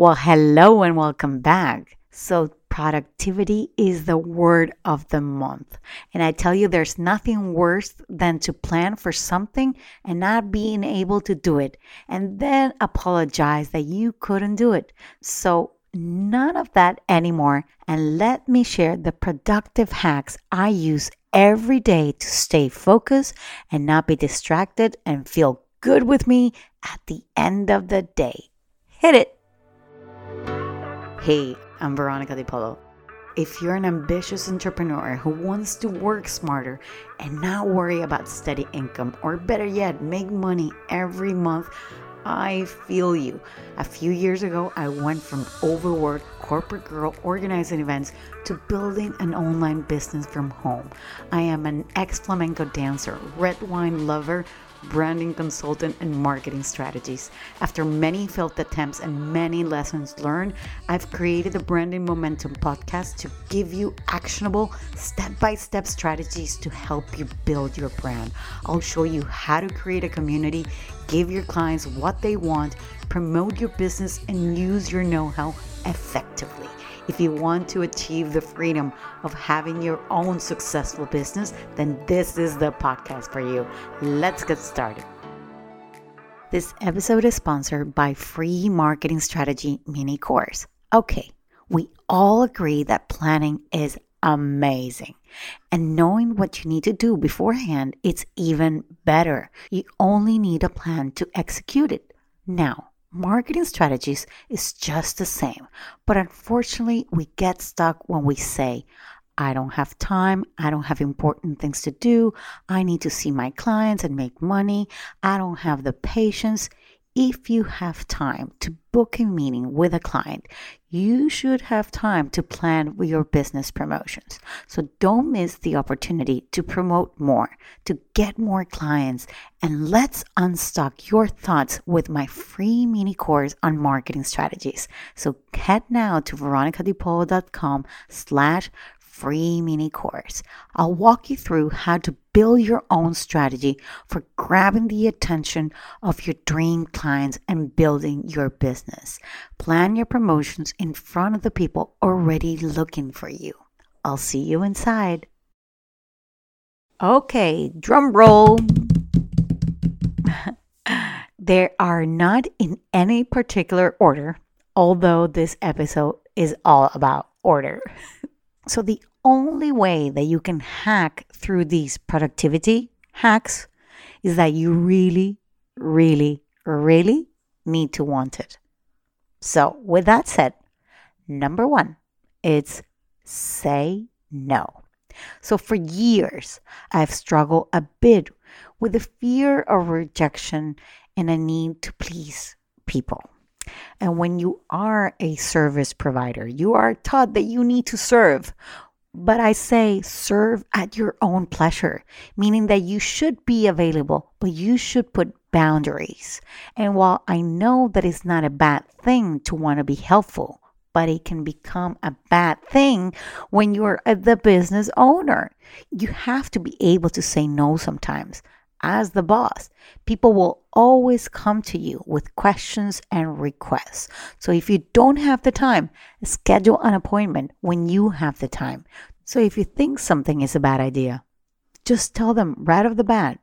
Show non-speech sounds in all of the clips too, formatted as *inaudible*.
Well, hello and welcome back. So, productivity is the word of the month. And I tell you, there's nothing worse than to plan for something and not being able to do it and then apologize that you couldn't do it. So, none of that anymore. And let me share the productive hacks I use every day to stay focused and not be distracted and feel good with me at the end of the day. Hit it! Hey, I'm Veronica Di Polo. If you're an ambitious entrepreneur who wants to work smarter and not worry about steady income, or better yet, make money every month, I feel you. A few years ago, I went from overworked corporate girl organizing events to building an online business from home. I am an ex flamenco dancer, red wine lover, branding consultant, and marketing strategies. After many failed attempts and many lessons learned, I've created the Branding Momentum podcast to give you actionable step by step strategies to help you build your brand. I'll show you how to create a community, give your clients what they want, promote your business, and use your know how effectively. If you want to achieve the freedom of having your own successful business, then this is the podcast for you. Let's get started. This episode is sponsored by Free Marketing Strategy Mini Course. Okay, we all agree that planning is amazing. And knowing what you need to do beforehand, it's even better. You only need a plan to execute it. Now, marketing strategies is just the same. But unfortunately, we get stuck when we say, I don't have time. I don't have important things to do. I need to see my clients and make money. I don't have the patience. If you have time to book a meeting with a client, you should have time to plan your business promotions. So don't miss the opportunity to promote more, to get more clients, and let's unstock your thoughts with my free mini course on marketing strategies. So head now to veronicadipolo.com slash free mini course. I'll walk you through how to build your own strategy for grabbing the attention of your dream clients and building your business. Plan your promotions in front of the people already looking for you. I'll see you inside. Okay, drum roll. *laughs* there are not in any particular order, although this episode is all about order. *laughs* So, the only way that you can hack through these productivity hacks is that you really, really, really need to want it. So, with that said, number one, it's say no. So, for years, I've struggled a bit with the fear of rejection and a need to please people. And when you are a service provider, you are taught that you need to serve but I say serve at your own pleasure, meaning that you should be available, but you should put boundaries. And while I know that it's not a bad thing to want to be helpful, but it can become a bad thing when you're the business owner. You have to be able to say no sometimes as the boss, people will always come to you with questions and requests. So if you don't have the time, schedule an appointment when you have the time. So if you think something is a bad idea, just tell them right off the bat,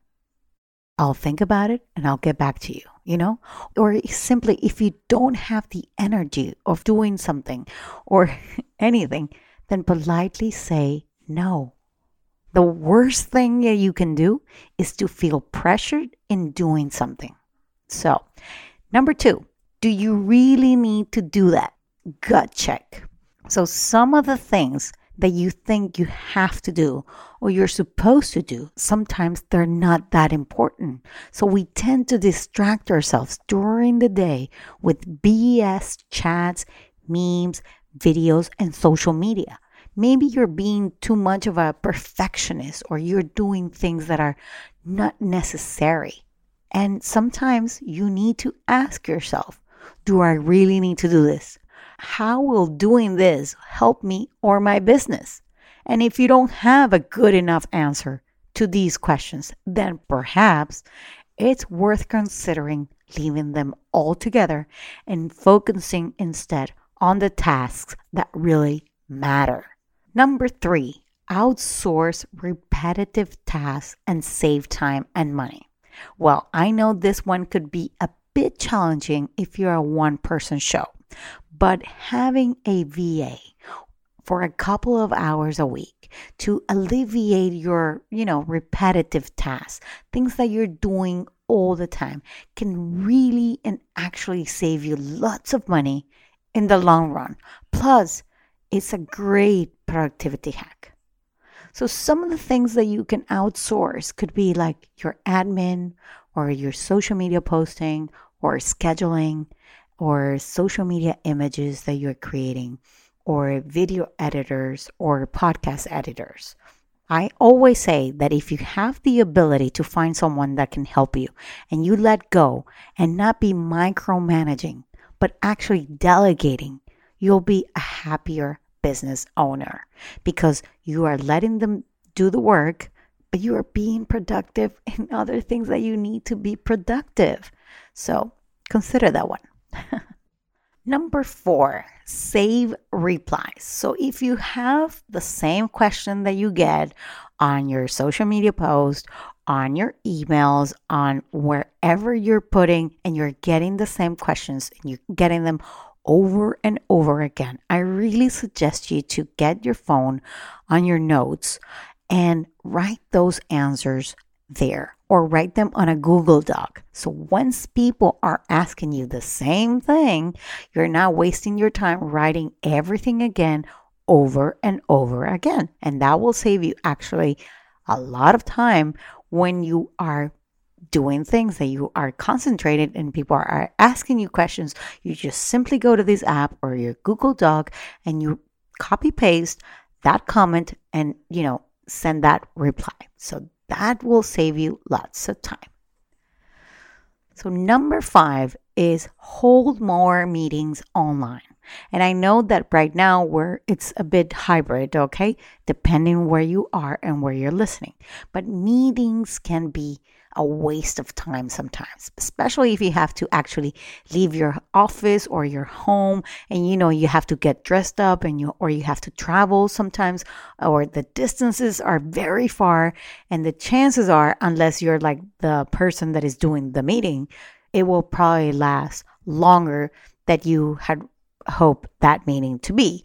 I'll think about it and I'll get back to you, you know? Or simply, if you don't have the energy of doing something or *laughs* anything, then politely say no. The worst thing you can do is to feel pressured in doing something. So, number two, do you really need to do that? Gut check. So, some of the things that you think you have to do or you're supposed to do, sometimes they're not that important. So we tend to distract ourselves during the day with BS chats, memes, videos, and social media maybe you're being too much of a perfectionist or you're doing things that are not necessary. And sometimes you need to ask yourself, do I really need to do this? How will doing this help me or my business? And if you don't have a good enough answer to these questions, then perhaps it's worth considering leaving them all together and focusing instead on the tasks that really matter. Number three, outsource repetitive tasks and save time and money. Well, I know this one could be a bit challenging if you're a one person show, but having a VA for a couple of hours a week to alleviate your, you know, repetitive tasks, things that you're doing all the time can really and actually save you lots of money in the long run. Plus, it's a great productivity hack. So, some of the things that you can outsource could be like your admin or your social media posting or scheduling or social media images that you're creating or video editors or podcast editors. I always say that if you have the ability to find someone that can help you and you let go and not be micromanaging, but actually delegating, you'll be a happier business owner because you are letting them do the work, but you are being productive *laughs* in other things that you need to be productive. So consider that one. *laughs* Number four, save replies. So if you have the same question that you get on your social media post, on your emails, on wherever you're putting, and you're getting the same questions and you're getting them over and over again, I really suggest you to get your phone on your notes and write those answers there or write them on a Google Doc. So once people are asking you the same thing, you're not wasting your time writing everything again over and over again. And that will save you actually a lot of time when you are doing things that you are concentrated and people are asking you questions. You just simply go to this app or your Google Doc and you copy paste that comment and, you know, send that reply. So that will save you lots of time. So, number five is hold more meetings online. And I know that right now where it's a bit hybrid, okay, depending where you are and where you're listening. But meetings can be a waste of time sometimes, especially if you have to actually leave your office or your home and you know you have to get dressed up and you or you have to travel sometimes or the distances are very far and the chances are unless you're like the person that is doing the meeting, it will probably last longer that you had hoped that meeting to be.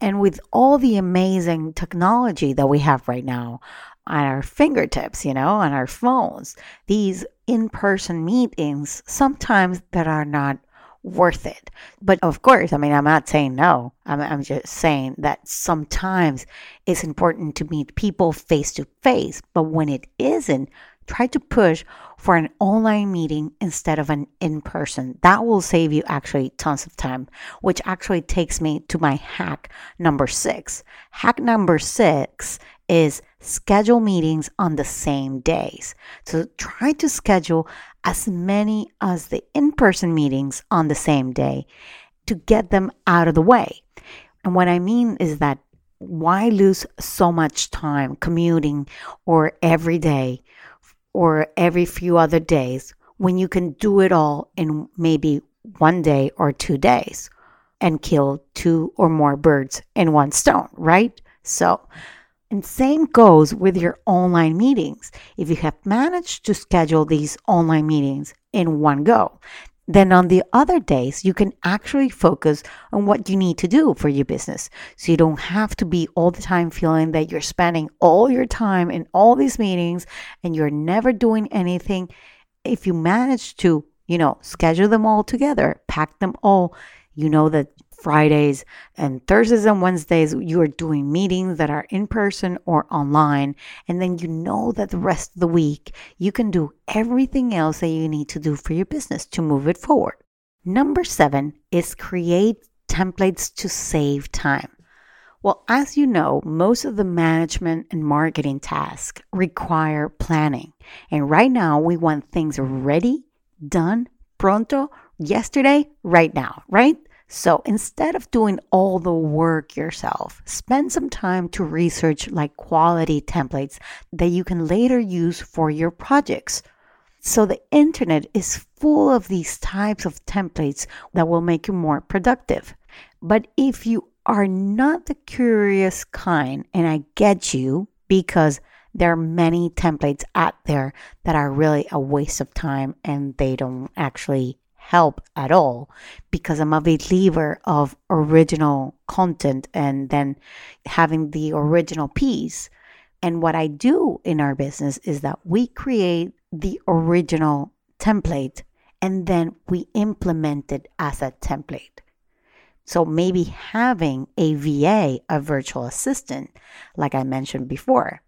And with all the amazing technology that we have right now, on our fingertips, you know, on our phones. These in person meetings sometimes that are not worth it. But of course, I mean, I'm not saying no. I'm, I'm just saying that sometimes it's important to meet people face to face. But when it isn't, try to push for an online meeting instead of an in person. That will save you actually tons of time, which actually takes me to my hack number six. Hack number six is schedule meetings on the same days. So try to schedule as many as the in person meetings on the same day to get them out of the way. And what I mean is that why lose so much time commuting or every day or every few other days when you can do it all in maybe one day or two days and kill two or more birds in one stone, right? So, and same goes with your online meetings. If you have managed to schedule these online meetings in one go, then on the other days, you can actually focus on what you need to do for your business. So you don't have to be all the time feeling that you're spending all your time in all these meetings and you're never doing anything. If you manage to, you know, schedule them all together, pack them all, you know that Fridays and Thursdays and Wednesdays, you are doing meetings that are in person or online. And then you know that the rest of the week, you can do everything else that you need to do for your business to move it forward. Number seven is create templates to save time. Well, as you know, most of the management and marketing tasks require planning. And right now, we want things ready, done, pronto, yesterday, right now, right? So instead of doing all the work yourself, spend some time to research like quality templates that you can later use for your projects. So the internet is full of these types of templates that will make you more productive. But if you are not the curious kind, and I get you because there are many templates out there that are really a waste of time and they don't actually help at all because I'm a believer of original content and then having the original piece. And what I do in our business is that we create the original template and then we implement it as a template. So maybe having a VA, a virtual assistant, like I mentioned before,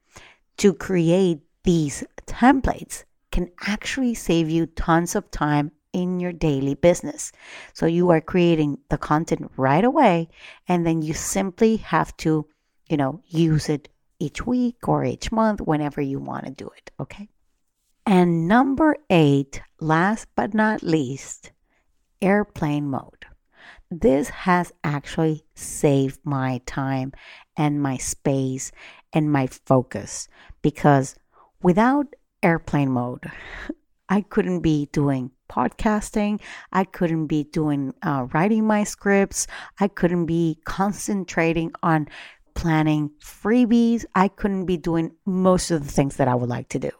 to create these templates can actually save you tons of time in your daily business. So you are creating the content right away and then you simply have to, you know, use it each week or each month whenever you want to do it, okay? And number 8, last but not least, airplane mode. This has actually saved my time and my space and my focus because without airplane mode, *laughs* I couldn't be doing podcasting. I couldn't be doing uh, writing my scripts. I couldn't be concentrating on planning freebies. I couldn't be doing most of the things that I would like to do.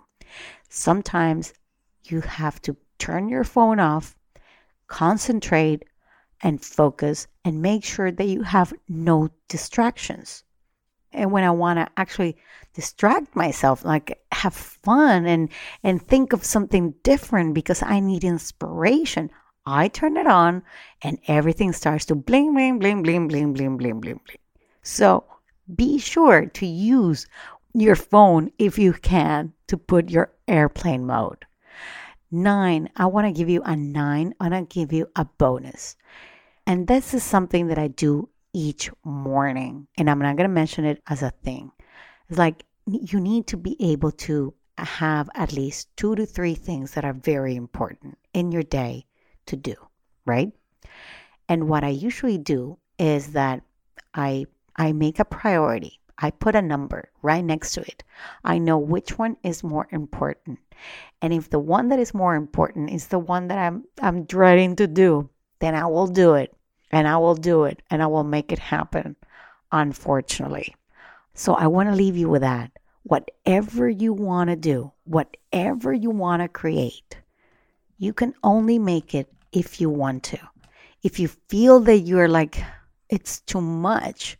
Sometimes you have to turn your phone off, concentrate, and focus, and make sure that you have no distractions and when I want to actually distract myself, like have fun and and think of something different because I need inspiration, I turn it on and everything starts to bling bling bling bling bling bling bling bling bling. So be sure to use your phone if you can to put your airplane mode. Nine, I want to give you a nine. I want to give you a bonus. And this is something that I do each morning. And I'm not going to mention it as a thing. It's like you need to be able to have at least two to three things that are very important in your day to do, right? And what I usually do is that I I make a priority. I put a number right next to it. I know which one is more important. And if the one that is more important is the one that I'm I'm dreading to do, then I will do it and I will do it and I will make it happen, unfortunately. So I want to leave you with that. Whatever you want to do, whatever you want to create, you can only make it if you want to. If you feel that you're like, it's too much,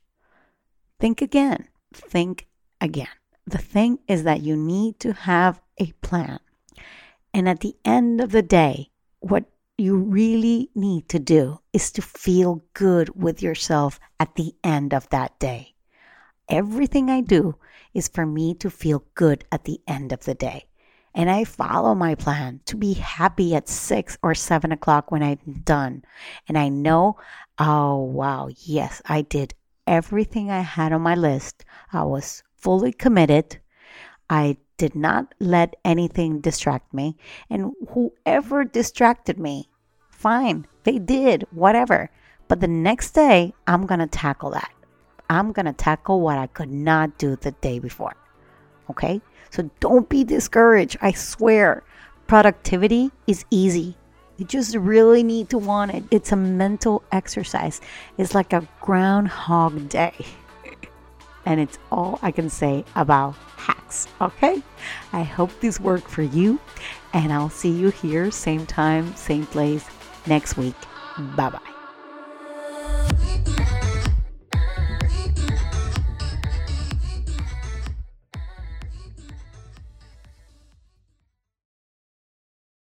think again. Think again. The thing is that you need to have a plan. And at the end of the day, what you really need to do is to feel good with yourself at the end of that day. Everything I do is for me to feel good at the end of the day. And I follow my plan to be happy at six or seven o'clock when I'm done. And I know, oh, wow, yes, I did everything I had on my list. I was fully committed. I did not let anything distract me. And whoever distracted me, fine. They did, whatever. But the next day, I'm going to tackle that. I'm going to tackle what I could not do the day before. Okay? So don't be discouraged. I swear, productivity is easy. You just really need to want it. It's a mental exercise. It's like a groundhog day. *laughs* and it's all I can say about Okay? I hope this worked for you. And I'll see you here, same time, same place next week. Bye bye.